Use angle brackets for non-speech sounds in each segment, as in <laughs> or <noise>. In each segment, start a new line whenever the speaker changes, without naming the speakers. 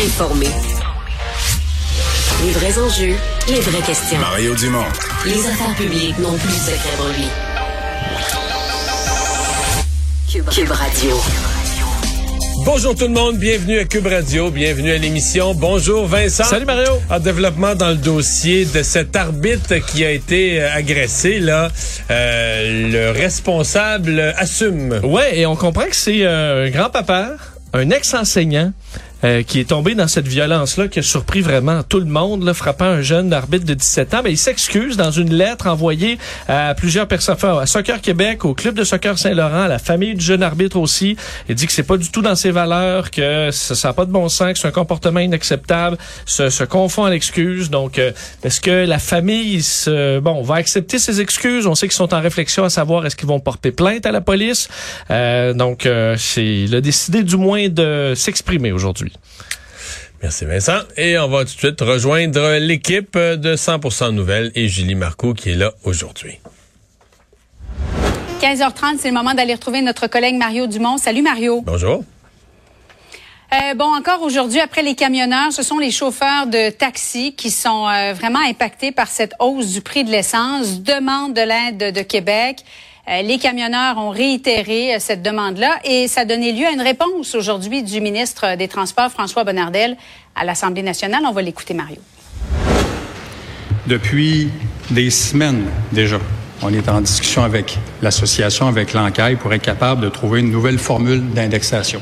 Les vrais enjeux, les vraies questions.
Mario Dumont.
Les affaires publiques n'ont plus de secret pour lui. Cube, Cube Radio.
Bonjour tout le monde, bienvenue à Cube Radio, bienvenue à l'émission. Bonjour Vincent.
Salut Mario.
En développement dans le dossier de cet arbitre qui a été euh, agressé, là, euh, le responsable assume.
Ouais, et on comprend que c'est euh, un grand-papa, un ex-enseignant, euh, qui est tombé dans cette violence-là, qui a surpris vraiment tout le monde, là, frappant un jeune arbitre de 17 ans. Mais il s'excuse dans une lettre envoyée à plusieurs personnes, enfin, à Soccer Québec, au club de soccer Saint-Laurent, à la famille du jeune arbitre aussi. Il dit que c'est pas du tout dans ses valeurs, que ça n'a pas de bon sens, que c'est un comportement inacceptable, se, se confond à l'excuse. Donc, euh, est-ce que la famille, se, bon, va accepter ses excuses? On sait qu'ils sont en réflexion à savoir est-ce qu'ils vont porter plainte à la police. Euh, donc, euh, c'est, il a décidé du moins de s'exprimer aujourd'hui.
Merci Vincent. Et on va tout de suite rejoindre l'équipe de 100% Nouvelles et Julie Marcoux qui est là aujourd'hui.
15h30, c'est le moment d'aller retrouver notre collègue Mario Dumont. Salut Mario.
Bonjour.
Euh, bon, encore aujourd'hui, après les camionneurs, ce sont les chauffeurs de taxi qui sont euh, vraiment impactés par cette hausse du prix de l'essence. Demande de l'aide de Québec. Euh, les camionneurs ont réitéré euh, cette demande-là et ça a donné lieu à une réponse aujourd'hui du ministre des Transports, François Bonnardel, à l'Assemblée nationale. On va l'écouter, Mario.
Depuis des semaines déjà, on est en discussion avec l'association, avec l'enquête, pour être capable de trouver une nouvelle formule d'indexation.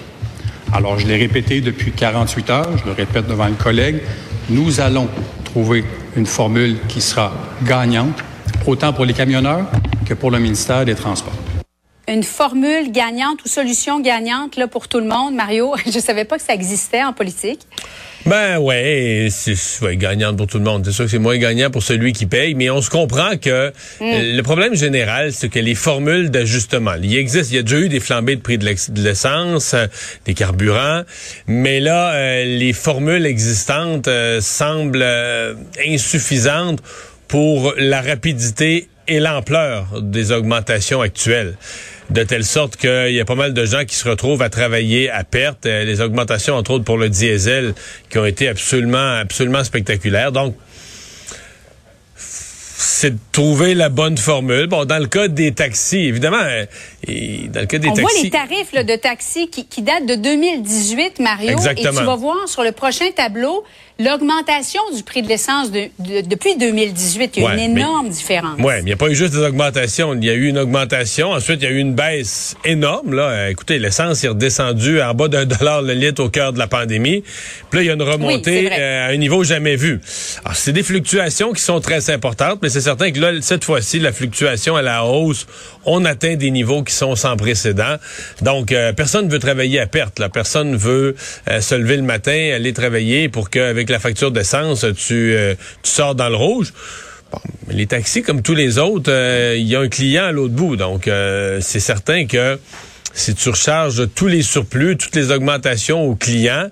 Alors, je l'ai répété depuis 48 heures, je le répète devant le collègue, nous allons trouver une formule qui sera gagnante, autant pour les camionneurs que pour le ministère des Transports.
Une formule gagnante ou solution gagnante là, pour tout le monde, Mario? <laughs> Je savais pas que ça existait en politique.
Ben ouais, c'est ouais, gagnant pour tout le monde. C'est sûr que c'est moins gagnant pour celui qui paye, mais on se comprend que
Mm.
euh, le problème général, c'est que les formules d'ajustement, il existe, il y a déjà eu des flambées de prix de l'essence, euh, des carburants, mais là, euh, les formules existantes euh, semblent euh, insuffisantes pour la rapidité et l'ampleur des augmentations actuelles. De telle sorte qu'il y a pas mal de gens qui se retrouvent à travailler à perte. Euh, les augmentations, entre autres pour le diesel, qui ont été absolument, absolument spectaculaires. Donc, c'est de trouver la bonne formule. Bon, dans le cas des taxis, évidemment, euh, et dans le cas des
On
taxis...
voit les tarifs là, de taxi qui, qui datent de 2018, Mario.
Exactement.
Et tu vas voir sur le prochain tableau l'augmentation du prix de l'essence de- de- depuis 2018. Il y a
Ouais,
une
mais-
énorme différence.
Oui, mais il n'y a pas eu juste des augmentations. Il y a eu une augmentation. Ensuite, il y a eu une baisse énorme. Là. Euh, écoutez, l'essence est redescendue en bas d'un dollar le litre au cœur de la pandémie. Puis là, il y a une remontée euh, à un niveau jamais vu. Alors, c'est des fluctuations qui sont très importantes, mais c'est certain que là, cette fois-ci, la fluctuation à la hausse, on atteint des niveaux qui sont sans précédent. Donc, euh, personne ne veut travailler à perte. Là. Personne veut euh, se lever le matin, aller travailler pour qu'avec la facture d'essence, tu, euh, tu sors dans le rouge. Bon, les taxis, comme tous les autres, euh, il y a un client à l'autre bout. Donc, euh, c'est certain que si tu recharges tous les surplus, toutes les augmentations aux clients,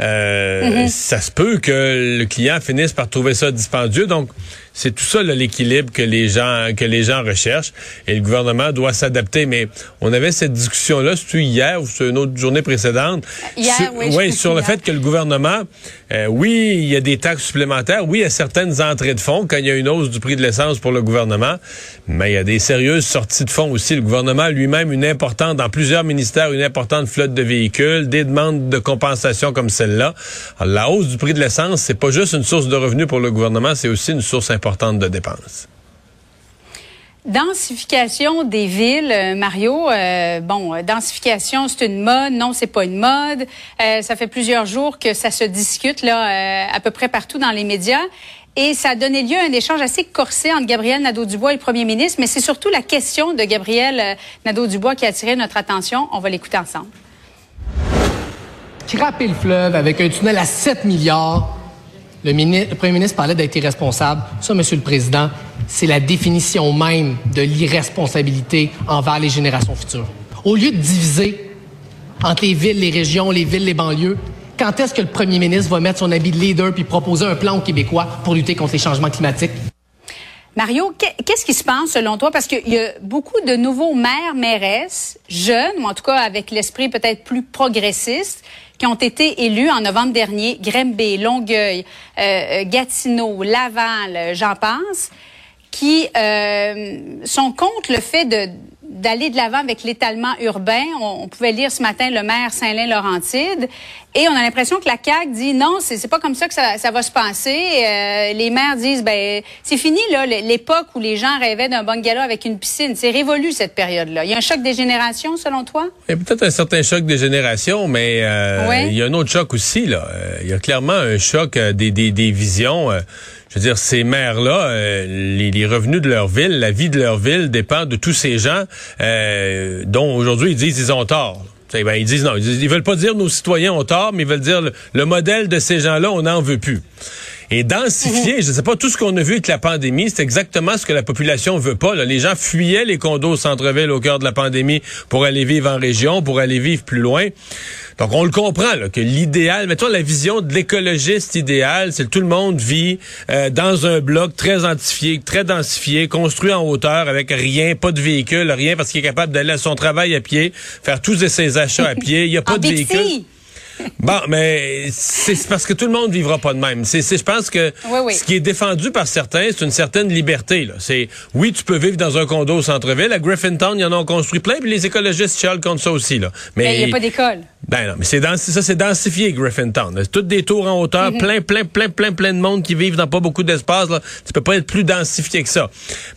euh, ça se peut que le client finisse par trouver ça dispendieux. Donc, c'est tout ça l'équilibre que les gens que les gens recherchent et le gouvernement doit s'adapter. Mais on avait cette discussion là, c'était hier ou sur une autre journée précédente.
Hier,
sur,
oui,
ouais, sur le fait que le gouvernement, euh, oui, il y a des taxes supplémentaires, oui, il y a certaines entrées de fonds quand il y a une hausse du prix de l'essence pour le gouvernement, mais il y a des sérieuses sorties de fonds aussi. Le gouvernement a lui-même une importante, plus plusieurs ministères une importante flotte de véhicules, des demandes de compensation comme celle-là. La hausse du prix de l'essence, c'est pas juste une source de revenus pour le gouvernement, c'est aussi une source importante de dépenses.
Densification des villes, euh, Mario. Euh, bon, euh, densification, c'est une mode. Non, c'est pas une mode. ça fait plusieurs jours que ça se discute là, à peu près partout dans les médias. Et ça a donné lieu à un échange assez corsé entre Gabriel Nadeau-Dubois et le premier ministre. Mais c'est surtout la question de Gabriel Nadeau-Dubois qui a attiré notre attention. On va l'écouter ensemble.
Craper le fleuve avec un tunnel à 7 milliards. Le, premier ministre parlait d'être irresponsable. Ça, Monsieur le Président, c'est la définition même de l'irresponsabilité envers les générations futures. Au lieu de diviser entre les villes, les régions, les villes, les banlieues, quand est-ce que le premier ministre va mettre son habit de leader puis proposer un plan aux Québécois pour lutter contre les changements climatiques?
Mario, qu'est-ce qui se passe selon toi? Parce qu'il y a beaucoup de nouveaux maires, mairesses, jeunes, ou en tout cas avec l'esprit peut-être plus progressiste, qui ont été élus en novembre dernier, Grimby, Longueuil, euh, Gatineau, Laval, j'en pense, qui euh, sont contre le fait de d'aller de l'avant avec l'étalement urbain. On, pouvait lire ce matin le maire Saint-Lin-Laurentide. Et on a l'impression que la CAQ dit non, c'est pas comme ça que ça, ça va se passer. Euh, les maires disent ben c'est fini là l'époque où les gens rêvaient d'un bungalow avec une piscine. C'est révolu cette période-là. Il y a un choc des générations selon toi?
Il y a peut-être un certain choc des générations, mais euh, il y a un autre choc aussi là. Euh, il y a clairement un choc des, des, des visions je veux dire, ces maires-là, euh, les, revenus de leur ville, la vie de leur ville dépend de tous ces gens euh, dont aujourd'hui ils disent qu'ils ont tort. Ben, ils disent non, ils, veulent pas dire nos citoyens ont tort, mais ils veulent dire le, modèle de ces gens-là, on n'en veut plus. Et densifier, mhm. je ne sais pas, tout ce qu'on a vu avec la pandémie, c'est exactement ce que la population veut pas. Là. Les gens fuyaient les condos au centre-ville au cœur de la pandémie pour aller vivre en région, pour aller vivre plus loin. Donc, on le comprend, là, que l'idéal, mettons la vision de l'écologiste idéal, c'est que tout le monde vit euh, dans un bloc très densifié, très densifié, construit en hauteur, avec rien, pas de véhicule, rien, parce qu'il est capable d'aller à son travail à pied, faire tous ses achats à pied. Il n'y a <laughs> pas de véhicule. Bon, mais c'est parce que tout le monde vivra pas de même. C'est, je pense que ce qui est défendu par certains, c'est une certaine liberté. Là. C'est, oui, tu peux vivre dans un condo au centre-ville. À Griffintown, il y en a construit plein, puis les écologistes chialent contre ça aussi. Là.
Mais il n'y a pas d'école.
Ben non, mais c'est ça, c'est densifié, Griffintown. C'est toutes des tours en hauteur, mhm. plein, plein, plein, plein, plein de monde qui vivent dans pas beaucoup d'espace. Là. Tu peux pas être plus densifié que ça.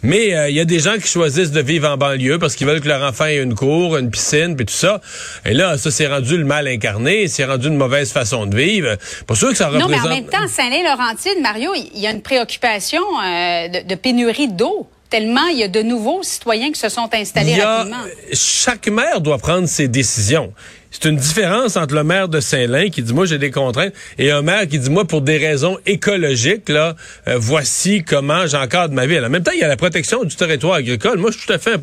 Mais euh, il y a des gens qui choisissent de vivre en banlieue parce qu'ils veulent que leur enfant ait une cour, une piscine, puis tout ça. Et là, ça, c'est rendu le mal incarné, c'est rendu une mauvaise façon de vivre. Pas sûr que ça représente...
Non, mais en même temps, Saint-Lin-Laurentide, Mario, il y a une préoccupation euh, de, de pénurie d'eau tellement il y a de nouveaux citoyens qui se sont installés rapidement.
Chaque maire doit prendre ses décisions. C'est une différence entre le maire de Saint-Lin qui dit moi j'ai des contraintes et un maire qui dit moi pour des raisons écologiques là euh, voici comment j'encadre ma ville. En même temps, il y a la protection du territoire agricole. Moi je suis tout à fait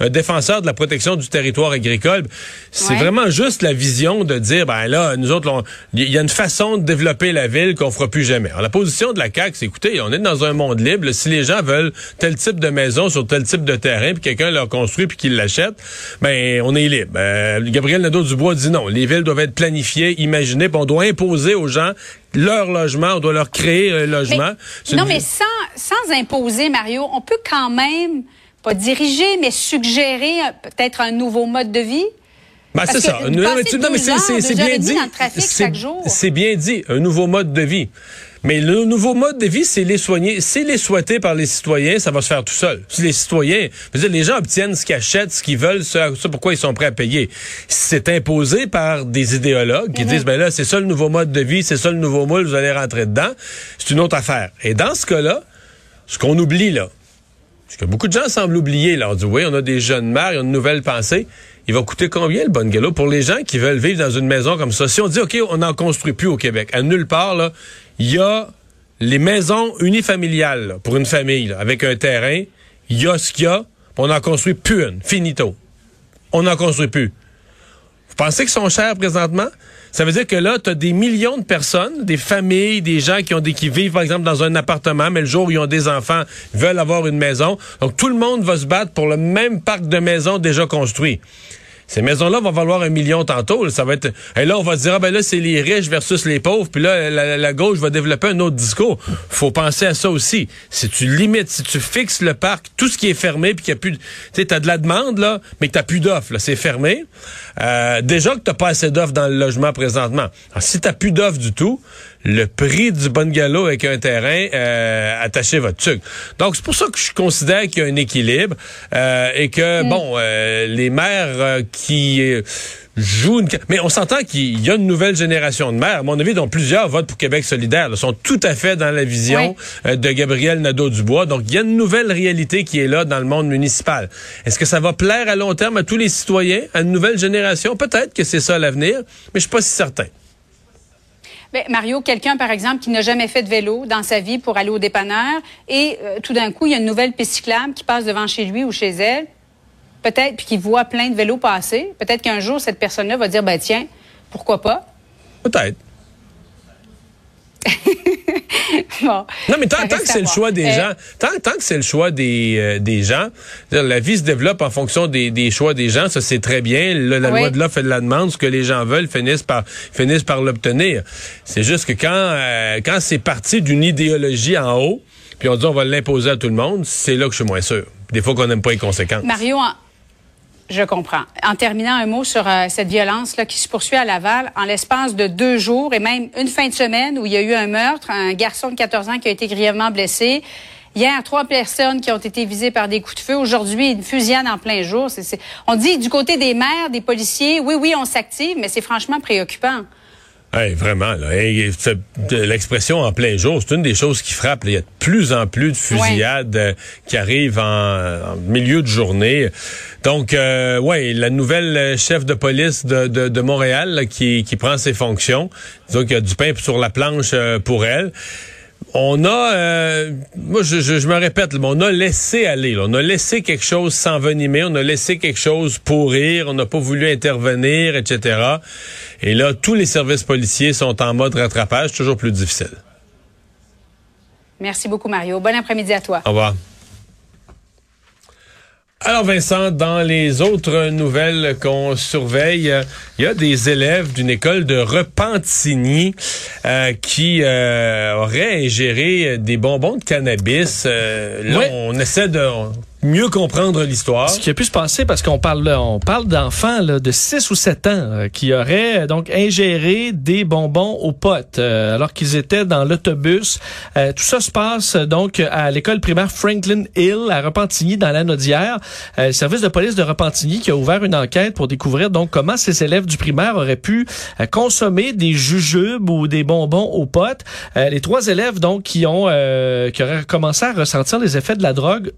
un, défenseur de la protection du territoire agricole. C'est vraiment juste la vision de dire ben là nous autres il y a une façon de développer la ville qu'on fera plus jamais. Alors, la position de la CAQ c'est écoutez, on est dans un monde libre, si les gens veulent tel type de maison sur tel type de terrain puis quelqu'un leur construit puis qu'il l'achète, ben on est libre. Euh, Gabriel Nadeau-Dubois dit non. Les villes doivent être planifiées, imaginées, on doit imposer aux gens leur logement, on doit leur créer un logement.
non, mais sans, sans imposer, Mario, on peut quand même, pas diriger, mais suggérer peut-être un nouveau mode de vie.
Ben, c'est ça. Non, mais, c'est bien dit. C'est bien dit, un nouveau mode de vie. Mais le nouveau mode de vie, c'est les soigner. C'est les souhaiter par les citoyens, ça va se faire tout seul. Si les citoyens, dire, les gens obtiennent ce qu'ils achètent, ce qu'ils veulent, ce, pourquoi ils sont prêts à payer. C'est imposé par des idéologues qui mhm. disent, ben là, c'est ça le nouveau mode de vie, c'est ça le nouveau moule, vous allez rentrer dedans. C'est une autre affaire. Et dans ce cas-là, ce qu'on oublie là, ce que beaucoup de gens semblent oublier, là, on dit, oui, on a des jeunes mères, ils ont une nouvelle pensée. Il va coûter combien le bungalow pour les gens qui veulent vivre dans une maison comme ça? Si on dit, OK, on n'en construit plus au Québec, à nulle part, il y a les maisons unifamiliales pour une famille avec un terrain. Il y a ce qu'il y a. On n'en construit plus une. Finito. On n'en construit plus. Vous pensez qu'ils sont chers présentement? Ça veut dire que là, tu as des millions de personnes, des familles, des gens qui ont des qui vivent, par exemple, dans un appartement, mais le jour où ils ont des enfants, veulent avoir une maison. Donc, tout le monde va se battre pour le même parc de maisons déjà construit. Ces maisons-là vont valoir un million tantôt. là. ça va être. Et là, on va dire, ah ben là, c'est les riches versus les pauvres. Puis là, la, la gauche va développer un autre discours. Faut penser à ça aussi. Si tu limites, si tu fixes le parc, tout ce qui est fermé, puis qu'il y a plus, tu sais, t'as de la demande là, mais que t'as plus d'offres, c'est fermé. Euh, déjà que t'as pas assez d'offres dans le logement présentement. Alors, si t'as plus d'offres du tout, le prix du bungalow avec un terrain, euh, attachez votre truc. Donc, c'est pour ça que je considère qu'il y a un équilibre euh, et que, bon, euh, les maires euh, qui euh, jouent... Une... Mais on s'entend qu'il y a une nouvelle génération de maires, à mon avis, dont plusieurs votent pour Québec solidaire, là, sont tout à fait dans la vision de Gabriel Nadeau-Dubois. Donc, il y a une nouvelle réalité qui est là dans le monde municipal. Est-ce que ça va plaire à long terme à tous les citoyens, à une nouvelle génération? Peut-être que c'est ça l'avenir, mais je suis pas si certain.
Mario, quelqu'un, par exemple, qui n'a jamais fait de vélo dans sa vie pour aller au dépanneur et euh, tout d'un coup, il y a une nouvelle piste qui passe devant chez lui ou chez elle, peut-être, puis qui voit plein de vélos passer. Peut-être qu'un jour, cette personne-là va dire, ben tiens, pourquoi pas?
Peut-être. <laughs>
Bon.
Non, mais tant,
Ça
tant que c'est le choix des
Euh,
gens, tant, tant que c'est le choix des, euh, des gens, la vie se développe en fonction des, des choix des gens, ça c'est très bien. Le- la
Oui.
loi de l'offre et de la demande, ce que les gens veulent finissent par finissent par l'obtenir. C'est juste que quand euh, quand c'est parti d'une idéologie en haut, puis on dit on va l'imposer à tout le monde, c'est là que je suis moins sûr. Des fois qu'on n'aime pas les conséquences.
Mario, en- je comprends. En terminant un mot sur euh, cette violence là qui se poursuit à Laval, en l'espace de deux jours et même une fin de semaine où il y a eu un meurtre, un garçon de 14 ans qui a été grièvement blessé. Hier, trois personnes qui ont été visées par des coups de feu. Aujourd'hui, une fusillade en plein jour. On dit du côté des maires, des policiers, oui, oui, on s'active, mais c'est franchement préoccupant.
Hey, vraiment, là. Hey, L'expression en plein jour, c'est une des choses qui frappe. là. Il y a de plus en plus de fusillades euh, qui arrivent en, en milieu de journée. Donc, euh, ouais, la nouvelle euh, chef de police de, de, de Montréal là, qui, qui prend ses fonctions, disons qu'il y a du pain sur la planche euh, pour elle. On a, euh, moi je, je, je me répète, mais on a laissé aller, là. on a laissé quelque chose s'envenimer, on a laissé quelque chose pourrir, on n'a pas voulu intervenir, etc. Et là, tous les services policiers sont en mode rattrapage, toujours plus difficile.
Merci beaucoup, Mario. Bon après-midi à toi.
Au revoir. Alors Vincent, dans les autres nouvelles qu'on surveille, il y a des élèves d'une école de Repentigny euh, qui euh, auraient ingéré des bonbons de cannabis. Euh, là, on essaie de mieux comprendre l'histoire.
Ce qui a pu se passer, parce qu'on parle, on parle d'enfants de 6 ou 7 ans euh, qui auraient euh, donc ingéré des bonbons aux potes euh, alors qu'ils étaient dans l'autobus. Euh, tout ça se passe euh, donc à l'école primaire Franklin Hill à Repentigny dans la Naudière. Le service de police de Repentigny qui a ouvert une enquête pour découvrir donc comment ces élèves du primaire auraient pu consommer des jujubes ou des bonbons aux potes. Les trois élèves donc qui ont qui auraient commencé à ressentir les effets de la drogue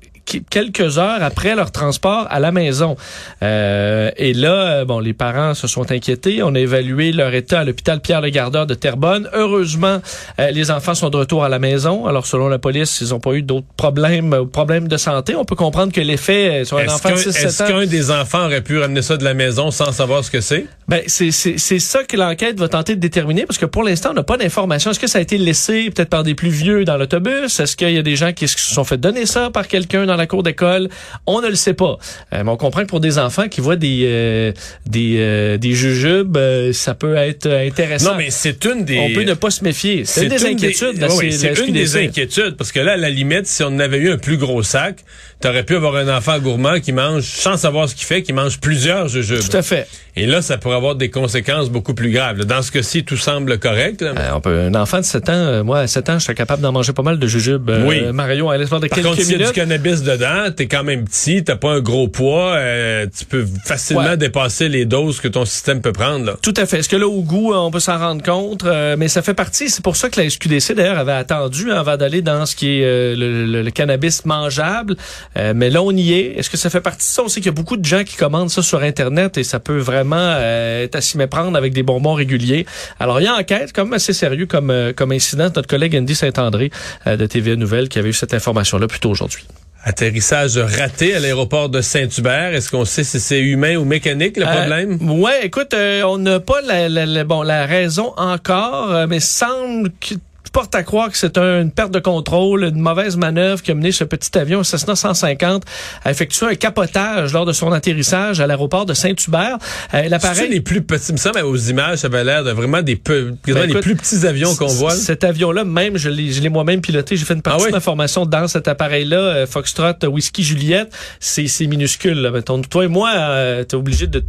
heures après leur transport à la maison. Euh, et là, bon, les parents se sont inquiétés. On a évalué leur état à l'hôpital Pierre-le-Gardeur de Terrebonne. Heureusement, euh, les enfants sont de retour à la maison. Alors, selon la police, ils n'ont pas eu d'autres problèmes, euh, problèmes de santé. On peut comprendre que l'effet sur un
Est-ce
enfant de
qu'un
6-7
est-ce qu'un des enfants aurait pu ramener ça de la maison sans savoir ce que c'est?
Ben, c'est, c'est, c'est ça que l'enquête va tenter de déterminer parce que pour l'instant, on n'a pas d'informations. Est-ce que ça a été laissé peut-être par des plus vieux dans l'autobus? Est-ce qu'il y a des gens qui se sont fait donner ça par quelqu'un dans la cour d'école? On ne le sait pas. Euh, mais on comprend que pour des enfants qui voient des, euh, des, euh, des jujubes, euh, ça peut être intéressant.
Non, mais c'est une des...
On peut ne pas se méfier. C'est une des inquiétudes. de la-
oui, oui,
de
c'est une des inquiétudes parce que là, à la limite, si on avait eu un plus gros sac, t'aurais pu avoir un enfant gourmand qui mange, sans savoir ce qu'il fait, qui mange plusieurs jujubes.
Tout à fait.
Et là, ça pourrait avoir des conséquences beaucoup plus graves. Dans ce cas-ci, tout semble correct. là.
Euh, on peut, un enfant de 7 ans, euh, moi, à 7 ans, je suis capable d'en manger pas mal de jujubes. Euh,
Oui.
Mario, à l'espace de
Par
quelques
contre, y a du cannabis dedans, t'es quand même petit, t'as pas un gros poids, euh, tu peux facilement
Ouais.
dépasser les doses que ton système peut prendre. Là.
Tout à fait. Est-ce que là, au goût, on peut s'en rendre compte? Euh, mais ça fait partie. C'est pour ça que la SQDC, d'ailleurs, avait attendu hein, avant d'aller dans ce qui est le, le- le cannabis mangeable. Euh, mais là, on y est. Est-ce que ça fait partie de ça? On sait qu'il y a beaucoup de gens qui commandent ça sur Internet et ça peut vraiment euh, être à s'y méprendre avec des bonbons réguliers. Alors, il y a enquête, comme assez sérieux comme, euh, comme incident. Notre collègue Andy Saint-André euh, de TVA Nouvelle qui avait eu cette information-là plus tôt aujourd'hui.
Atterrissage raté à l'aéroport de Saint-Hubert. Est-ce qu'on sait si c'est humain ou mécanique le
Euh,
problème?
ouais, écoute, euh, on n'a pas la, la- la- bon, la raison encore, euh, mais semble que porte à croire que c'est un- une perte de contrôle, une mauvaise manœuvre qui a mené ce petit avion, Cessna 150, à effectuer un capotage lors de son atterrissage à l'aéroport de Saint-Hubert. Euh,
C'est
L'appareil
les plus petits, me semble, aux images, ça avait l'air de vraiment des peu,
Ben,
les plus petits avions qu'on voit.
Cet avion-là, même, je l'ai, je l'ai moi-même piloté. J'ai fait une partie
Ah oui?
de ma formation dans cet appareil-là, euh, Foxtrot, Whisky Juliette. C'est, c'est minuscule. Là, mettons. Toi et moi, euh, t'es obligé de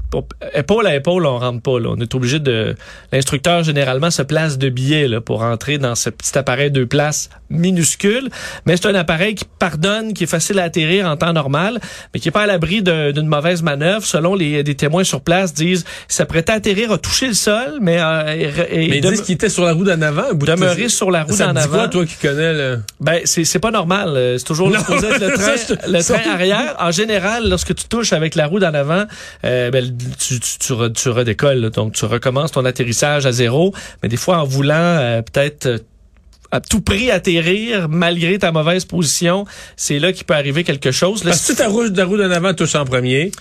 épaule à épaule, on rentre pas. Là. On est obligé de. L'instructeur généralement se place de billets là, pour entrer dans ce petit appareil de place minuscule. Mais c'est un appareil qui pardonne, qui est facile à atterrir en temps normal, mais qui est pas à l'abri de- d'une mauvaise manœuvre. Selon les des témoins sur place, disent s'apprêtait à atterrir, a touché le sol, mais euh, et- et-
Mais ils disent qu'il était sur la roue d'en avant. un bout de-
demeurer sur la roue d'en avant.
quoi, toi qui connais le...
Ben, c'est, c'est pas normal. Euh, C'est toujours
Non,
le <laughs> train,
ça,
le train arrière. En général, lorsque tu touches avec la roue d'en avant, euh, ben, tu, tu, tu, re- tu redécolles. Donc, tu recommences ton atterrissage à zéro. Mais des fois, en voulant euh, peut-être à tout prix atterrir, malgré ta mauvaise position, c'est là qu'il peut arriver quelque chose. Là,
Parce que si ta roue, ta roue d'en avant touche en premier,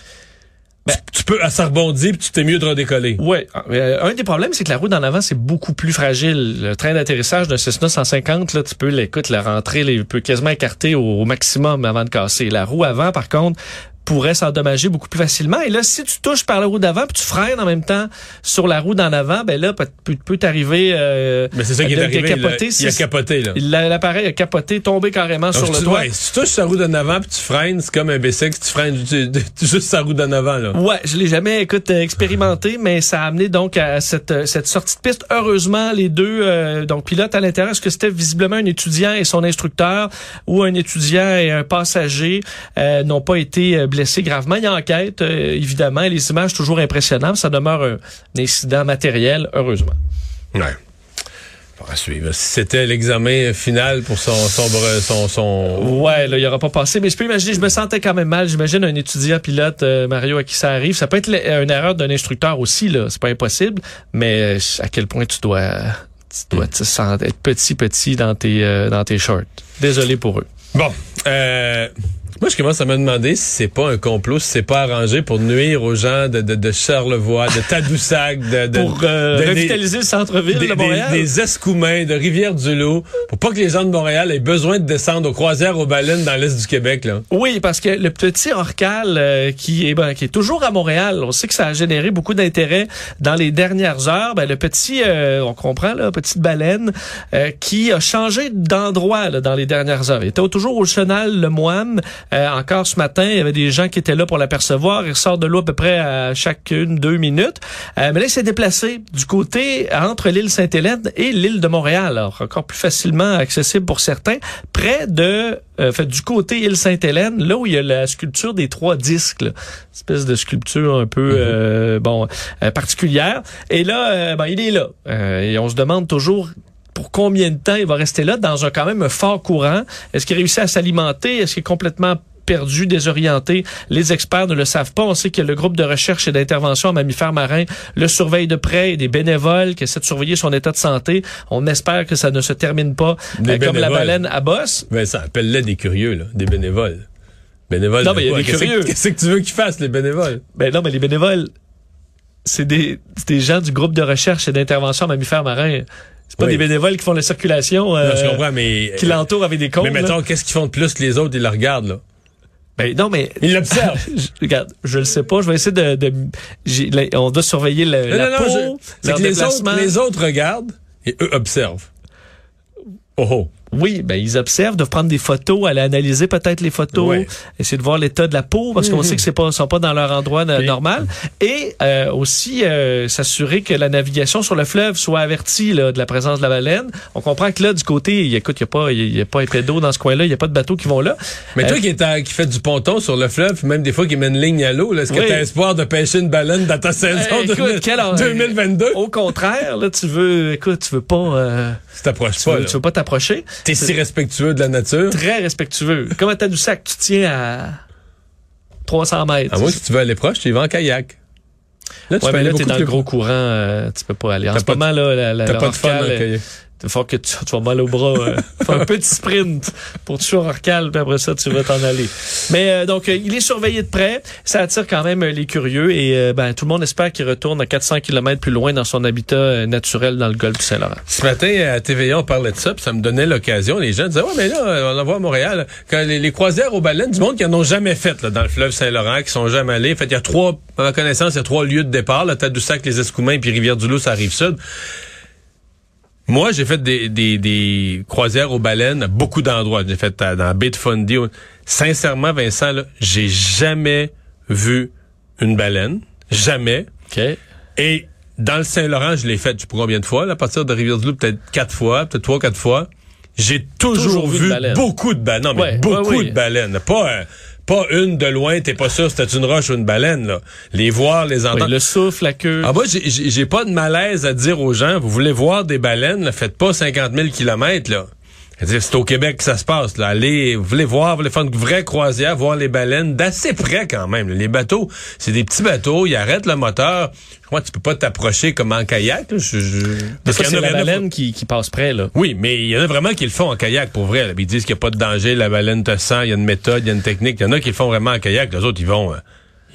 Ben-
tu, tu peux, ça rebondit, puis tu t'es mieux de redécoller.
Ouais. Euh, un des problèmes, c'est que la roue d'en avant, c'est beaucoup plus fragile. Le train d'atterrissage d'un Cessna 150, là, tu peux, l'écoute, la rentrée, il peut quasiment écarter au, au maximum avant de casser. La roue avant, par contre, pourrait s'endommager beaucoup plus facilement. Et là, si tu touches par la roue d'avant, puis tu freines en même temps sur la roue d'en avant, ben là, peut, peut, t'arriver... Euh,
Mais c'est ça qui est arrivé. là.
capoter,
il a capoté, là.
la- L'appareil a capoté, tombé carrément
Donc,
sur le
tu,
toit.
ouais, si tu touches sa roue d'en avant, puis tu freines, c'est comme un bicycle, tu freines du- du- juste sa roue d'en avant, là.
Ouais, je l'ai jamais, écoute, expérimenté, mais ça a amené donc à cette, cette sortie de piste. Heureusement, les deux, euh, donc pilotes à l'intérieur, est-ce que c'était visiblement un étudiant et son instructeur ou un étudiant et un passager euh, n'ont pas été euh, blessés gravement. Il y a enquête, euh, évidemment, les images toujours impressionnantes. Ça demeure un, un incident matériel, heureusement.
Ouais. C'était l'examen final pour son, son, son, son,
Ouais, là, il n'y aura pas passé. Mais je peux imaginer, je me sentais quand même mal. J'imagine un étudiant pilote, euh, Mario, à qui ça arrive. Ça peut être une erreur d'un instructeur aussi, là. C'est pas impossible. Mais euh, à quel point tu dois, tu dois te sentir être petit, petit dans tes, euh, dans tes shorts. Désolé pour eux.
Bon, euh, moi, je commence à me demander si c'est pas un complot, si c'est pas arrangé pour nuire aux gens de, de, de Charlevoix, de Tadoussac, de, de,
Pour euh, revitaliser le centre-ville
des,
de Montréal?
des, des Escoumins, de Rivière-du-Loup, pour pas que les gens de Montréal aient besoin de descendre aux croisières aux baleines dans l'est du Québec, là.
Oui, parce que le petit Orcal euh, qui est ben, qui est toujours à Montréal, on sait que ça a généré beaucoup d'intérêt dans les dernières heures. Ben, le petit, euh, on comprend là, petite baleine euh, qui a changé d'endroit là, dans les dernières heures. Il était toujours au chenal le moine. Euh, encore ce matin, il y avait des gens qui étaient là pour l'apercevoir. Il ressort de l'eau à peu près à chacune deux minutes. Euh, mais là, il s'est déplacé du côté entre l'île Sainte-Hélène et l'île de Montréal. Alors, encore plus facilement accessible pour certains, près de euh, fait du côté île Sainte-Hélène, là où il y a la sculpture des trois disques, là. espèce de sculpture un peu euh, bon euh, particulière. Et là, euh, ben, il est là. Euh, et on se demande toujours pour combien de temps il va rester là dans un quand même un fort courant? Est-ce qu'il réussit à s'alimenter? Est-ce qu'il est complètement perdu, désorienté? Les experts ne le savent pas. On sait que le groupe de recherche et d'intervention en mammifères marins le surveille de près et des bénévoles qui essaient de surveiller son état de santé. On espère que ça ne se termine pas euh, comme la baleine à bosse.
Vincent, appelle-les des curieux, là, des bénévoles. Bénévoles.
Non, mais il y a des curieux. <laughs>
Qu'est-ce que tu veux qu'ils fassent, les bénévoles?
Ben non, mais les bénévoles, c'est des, c'est des gens du groupe de recherche et d'intervention en mammifères marins. C'est pas
Oui.
des bénévoles qui font la circulation, euh,
Non, je comprends, mais.
qui l'entourent avec des comptes.
mais mettons, qu'est-ce qu'ils font de plus que les autres? Ils le regardent, là?
Ben non, mais
Ils l'observent. <laughs>
je- regarde, je le sais pas. Je vais essayer de. de j'ai- là, on doit surveiller le,
Non,
la
non, non,
peau,
je- c'est
leur
que les autres, les autres regardent et eux observent. Oh oh.
Oui, ben ils observent, doivent prendre des photos, aller analyser peut-être les photos, essayer de voir l'état de la peau parce qu'on sait que c'est pas sont pas dans leur endroit euh, normal et euh, aussi euh, s'assurer que la navigation sur le fleuve soit avertie là, de la présence de la baleine. On comprend que là du côté, il y a- écoute, il y a pas il y a pas épais d'eau dans ce coin-là, il y a pas de bateaux qui vont là.
Mais
Euh,
toi qui, est à- qui fait du ponton sur le fleuve, puis même des fois qui met une ligne à l'eau, est-ce que tu as espoir de pêcher une baleine dans ta saison
Eh, écoute,
de
quel-
2022?
Au contraire, là tu veux écoute, tu veux pas euh,
Tu t'approches
tu
pas,
veux,
là.
tu veux pas t'approcher.
T'es si respectueux de la nature.
Très respectueux. Comme à Tadoussac, tu tiens à 300 mètres.
À moins que si tu veux aller proche, tu y vas en kayak. Là, tu
Ouais,
peux
mais là, t'es dans le gros courant, euh, tu peux pas aller. En
T'as
ce moment, là, la, la,
pas de fun En.
Il faut que tu, tu vas mal au bras. euh, <laughs> Fais un petit sprint pour tuer Orcal, puis après ça, tu vas t'en aller. Mais euh, donc, euh, il est surveillé de près. Ça attire quand même euh, les curieux et euh, ben, tout le monde espère qu'il retourne à 400 km plus loin dans son habitat naturel dans le golfe du Saint-Laurent.
Ce matin, à TVA, on parlait de ça, puis ça me donnait l'occasion. Les gens disaient, ouais, mais là, on en voit à Montréal, là, quand les, les croisières aux baleines, du monde qui en ont jamais fait là, dans le fleuve Saint-Laurent, qui sont jamais allés. En fait, il y a trois, à ma connaissance, il y a trois lieux de départ, la Tadoussac, les Escoumins, puis Rivière-du-Loup, ça arrive sud. Moi, j'ai fait des, des, des croisières aux baleines à beaucoup d'endroits. J'ai fait euh, dans la baie de Fundy. Sincèrement, Vincent, là, j'ai jamais vu une baleine. Jamais.
OK.
Et dans le Saint-Laurent, je l'ai fait, je sais pas combien de fois, là, à partir de Rivière-du-Loup, peut-être quatre fois, peut-être trois, quatre fois. J'ai toujours,
Toujours vu
vu,
de baleines.
beaucoup de baleines. Non, mais
Ouais,
beaucoup
ouais, oui.
de baleines. Pas, euh, pas une de loin, t'es pas sûr c'était une roche ou une baleine, là. Les voir, les
Oui,
entendre.
le souffle, la queue.
Ah, moi, j'ai pas de malaise à dire aux gens, vous voulez voir des baleines, là, faites pas 50 000 kilomètres, là. C'est au Québec que ça se passe. Là. Allez, vous voulez voir, vous voulez faire une vraie croisière, voir les baleines d'assez près quand même. Les bateaux, c'est des petits bateaux, ils arrêtent le moteur. Je crois que tu peux pas t'approcher comme en kayak. Là. Je, je... Parce qu'il y en a-
la baleine qui, qui passe près, là.
Oui, mais il y en a vraiment qui le font en kayak pour vrai. là. Ils disent qu'il n'y a pas de danger, la baleine te sent, il y a une méthode, il y a une technique. Il y en a qui le font vraiment en kayak. Les autres, ils vont, euh,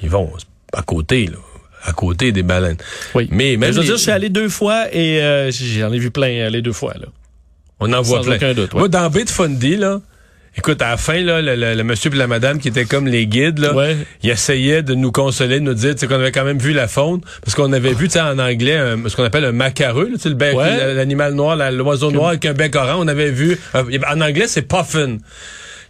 ils vont à côté, là, à côté des baleines.
Oui.
Mais
Mais je veux
les-
dire, je suis allé deux fois et euh, j'en ai vu plein euh, les deux fois, là.
On en voit plein.
aucun doute, ouais.
Moi, dans Baie de Fundy, là, écoute, à la fin, là, le, le- le monsieur et la madame qui étaient comme les guides, là,
Ouais.
ils essayaient de nous consoler, de nous dire qu'on avait quand même vu la faune, parce qu'on avait vu, tu sais, en anglais, un- ce qu'on appelle un macareux, là, le bec,
Ouais.
l'animal noir, l'oiseau noir avec un bec orange, on avait vu, euh, en anglais, c'est puffin.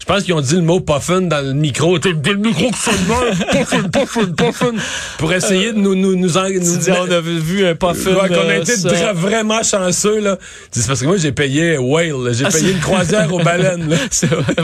Je pense qu'ils ont dit le mot puffin dans le micro. Tu Le micro mal. <laughs> Puffin, puffin, puffin. Pour essayer de nous, nous, nous, en-
Tu
nous
dis, on avait vu un puffin.
Ouais, qu'on a
euh,
été
ça.
vraiment chanceux, là. C'est parce que moi, j'ai payé Whale. J'ai
Ah,
payé une croisière aux <laughs> baleines, là.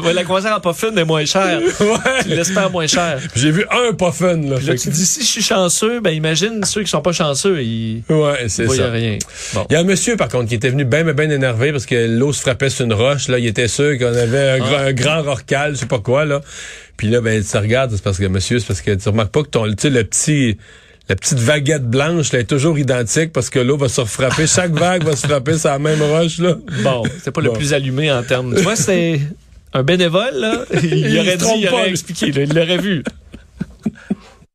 Ouais, la croisière en puffin est moins chère. <laughs> Tu
Ouais.
l'espères moins cher.
J'ai vu un puffin, là.
Puis là, tu
que-
dis, si je suis chanceux, ben imagine ceux qui sont pas chanceux, ils
Ouais, c'est ça.
rien. Bon.
Il y a un monsieur, par contre, qui était venu bien, bien énervé parce que l'eau se frappait sur une roche, là. Il était sûr qu'on avait un,
Ah.
grand, un grand rorcal, je sais pas quoi, là. Puis là, ben, tu regardes, c'est parce que, monsieur, c'est parce que tu remarques pas que ton, tu sais, le petit, la petite vaguette blanche, là, est toujours identique parce que l'eau va se frapper. <laughs> Chaque vague va se frapper sur la même roche, là.
Bon, c'est pas le plus allumé en termes. Tu vois, c'est un bénévole, là. <laughs> Il,
Il
aurait dit, il aurait expliqué, là, il l'aurait vu. <laughs>